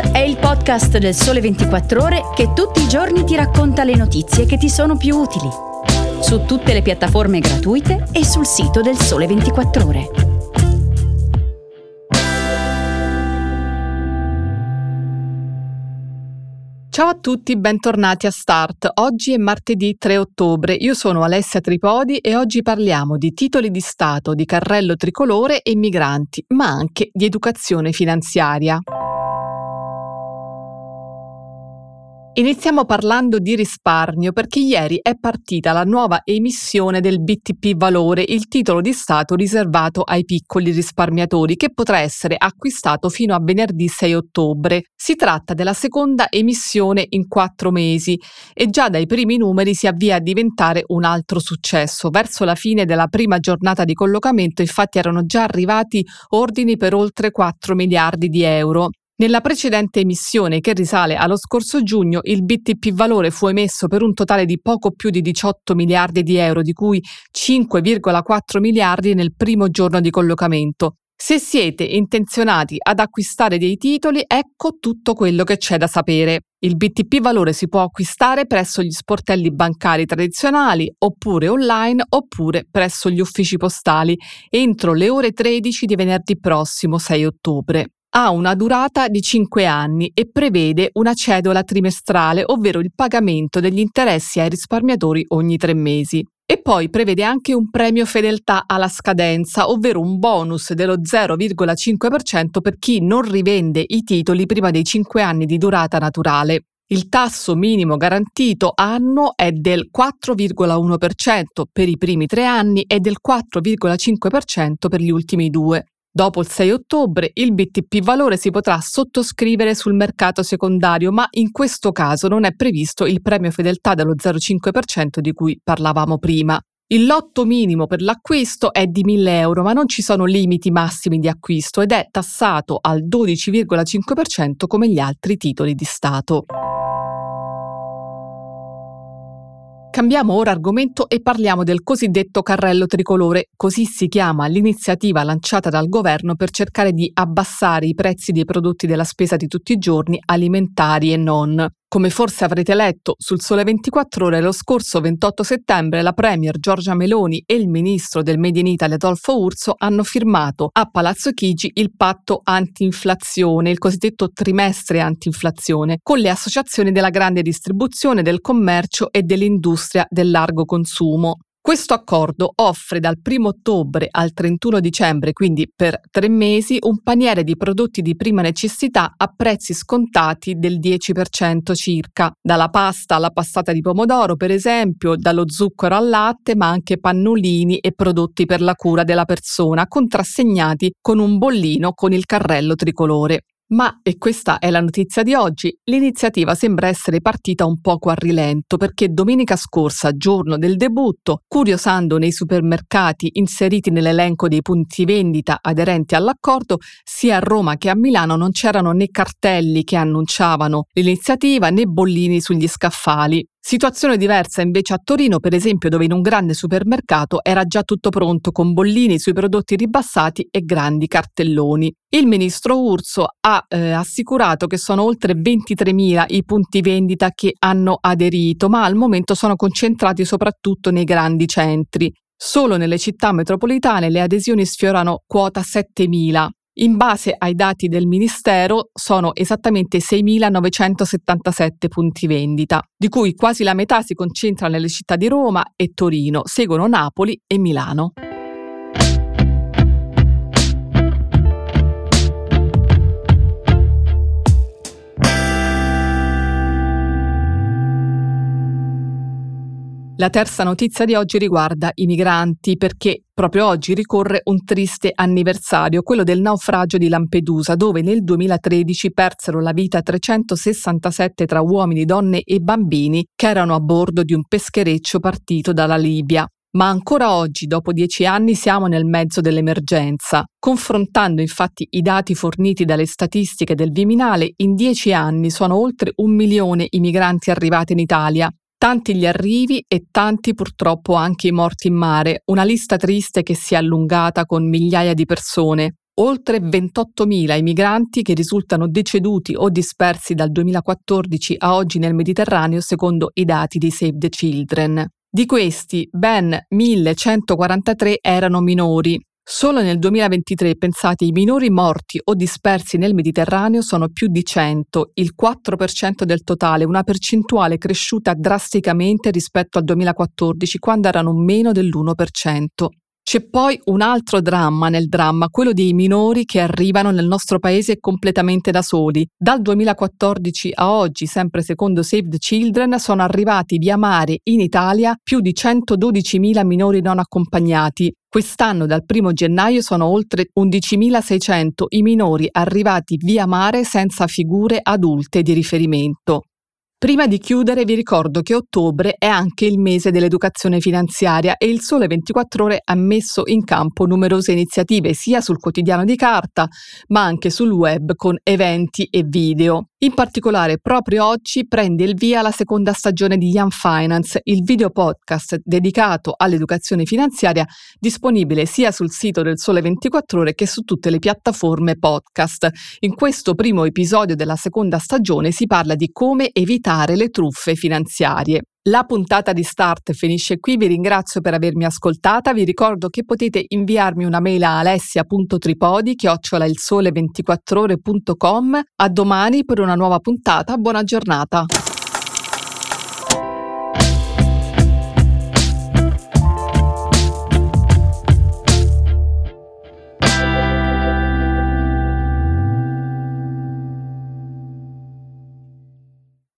È il podcast del Sole 24 Ore che tutti i giorni ti racconta le notizie che ti sono più utili. Su tutte le piattaforme gratuite e sul sito del Sole 24 Ore. Ciao a tutti, bentornati a Start. Oggi è martedì 3 ottobre. Io sono Alessia Tripodi e oggi parliamo di titoli di Stato, di carrello tricolore e migranti, ma anche di educazione finanziaria. Iniziamo parlando di risparmio perché ieri è partita la nuova emissione del BTP Valore, il titolo di Stato riservato ai piccoli risparmiatori che potrà essere acquistato fino a venerdì 6 ottobre. Si tratta della seconda emissione in quattro mesi e già dai primi numeri si avvia a diventare un altro successo. Verso la fine della prima giornata di collocamento infatti erano già arrivati ordini per oltre 4 miliardi di euro. Nella precedente emissione, che risale allo scorso giugno, il BTP valore fu emesso per un totale di poco più di 18 miliardi di euro, di cui 5,4 miliardi nel primo giorno di collocamento. Se siete intenzionati ad acquistare dei titoli, ecco tutto quello che c'è da sapere. Il BTP valore si può acquistare presso gli sportelli bancari tradizionali, oppure online, oppure presso gli uffici postali, entro le ore 13 di venerdì prossimo 6 ottobre ha una durata di 5 anni e prevede una cedola trimestrale, ovvero il pagamento degli interessi ai risparmiatori ogni tre mesi. E poi prevede anche un premio fedeltà alla scadenza, ovvero un bonus dello 0,5% per chi non rivende i titoli prima dei 5 anni di durata naturale. Il tasso minimo garantito anno è del 4,1% per i primi tre anni e del 4,5% per gli ultimi due. Dopo il 6 ottobre il BTP valore si potrà sottoscrivere sul mercato secondario, ma in questo caso non è previsto il premio fedeltà dello 0,5% di cui parlavamo prima. Il lotto minimo per l'acquisto è di 1000 euro, ma non ci sono limiti massimi di acquisto ed è tassato al 12,5% come gli altri titoli di Stato. Cambiamo ora argomento e parliamo del cosiddetto carrello tricolore, così si chiama l'iniziativa lanciata dal governo per cercare di abbassare i prezzi dei prodotti della spesa di tutti i giorni, alimentari e non. Come forse avrete letto sul Sole 24 Ore, lo scorso 28 settembre la Premier Giorgia Meloni e il ministro del Made in Italy Adolfo Urso hanno firmato a Palazzo Chigi il patto anti-inflazione, il cosiddetto trimestre anti-inflazione, con le associazioni della grande distribuzione, del commercio e dell'industria del largo consumo. Questo accordo offre dal 1 ottobre al 31 dicembre, quindi per tre mesi, un paniere di prodotti di prima necessità a prezzi scontati del 10% circa, dalla pasta alla passata di pomodoro, per esempio, dallo zucchero al latte, ma anche pannolini e prodotti per la cura della persona, contrassegnati con un bollino con il carrello tricolore. Ma, e questa è la notizia di oggi, l'iniziativa sembra essere partita un poco a rilento perché domenica scorsa, giorno del debutto, curiosando nei supermercati inseriti nell'elenco dei punti vendita aderenti all'accordo, sia a Roma che a Milano non c'erano né cartelli che annunciavano l'iniziativa né bollini sugli scaffali. Situazione diversa invece a Torino, per esempio, dove in un grande supermercato era già tutto pronto con bollini sui prodotti ribassati e grandi cartelloni. Il ministro Urso ha eh, assicurato che sono oltre 23.000 i punti vendita che hanno aderito, ma al momento sono concentrati soprattutto nei grandi centri. Solo nelle città metropolitane le adesioni sfiorano quota 7.000. In base ai dati del Ministero sono esattamente 6.977 punti vendita, di cui quasi la metà si concentra nelle città di Roma e Torino, seguono Napoli e Milano. La terza notizia di oggi riguarda i migranti perché proprio oggi ricorre un triste anniversario, quello del naufragio di Lampedusa, dove nel 2013 persero la vita 367 tra uomini, donne e bambini che erano a bordo di un peschereccio partito dalla Libia. Ma ancora oggi, dopo dieci anni, siamo nel mezzo dell'emergenza. Confrontando infatti i dati forniti dalle statistiche del Viminale, in dieci anni sono oltre un milione i migranti arrivati in Italia, Tanti gli arrivi e tanti purtroppo anche i morti in mare, una lista triste che si è allungata con migliaia di persone. oltre 28.000 i migranti che risultano deceduti o dispersi dal 2014 a oggi nel Mediterraneo secondo i dati di Save the Children. Di questi ben 1.143 erano minori, Solo nel 2023, pensate, i minori morti o dispersi nel Mediterraneo sono più di 100, il 4% del totale, una percentuale cresciuta drasticamente rispetto al 2014, quando erano meno dell'1%. C'è poi un altro dramma nel dramma, quello dei minori che arrivano nel nostro paese completamente da soli. Dal 2014 a oggi, sempre secondo Save the Children, sono arrivati via mare in Italia più di 112.000 minori non accompagnati. Quest'anno dal 1 gennaio sono oltre 11.600 i minori arrivati via mare senza figure adulte di riferimento. Prima di chiudere vi ricordo che ottobre è anche il mese dell'educazione finanziaria e il Sole 24 ore ha messo in campo numerose iniziative sia sul quotidiano di carta ma anche sul web con eventi e video. In particolare proprio oggi prende il via la seconda stagione di Young Finance, il video podcast dedicato all'educazione finanziaria disponibile sia sul sito del Sole 24 ore che su tutte le piattaforme podcast. In questo primo episodio della seconda stagione si parla di come evitare le truffe finanziarie. La puntata di Start finisce qui, vi ringrazio per avermi ascoltata, vi ricordo che potete inviarmi una mail a alessia.tripodi chiocciolailsole24ore.com. A domani per una nuova puntata, buona giornata.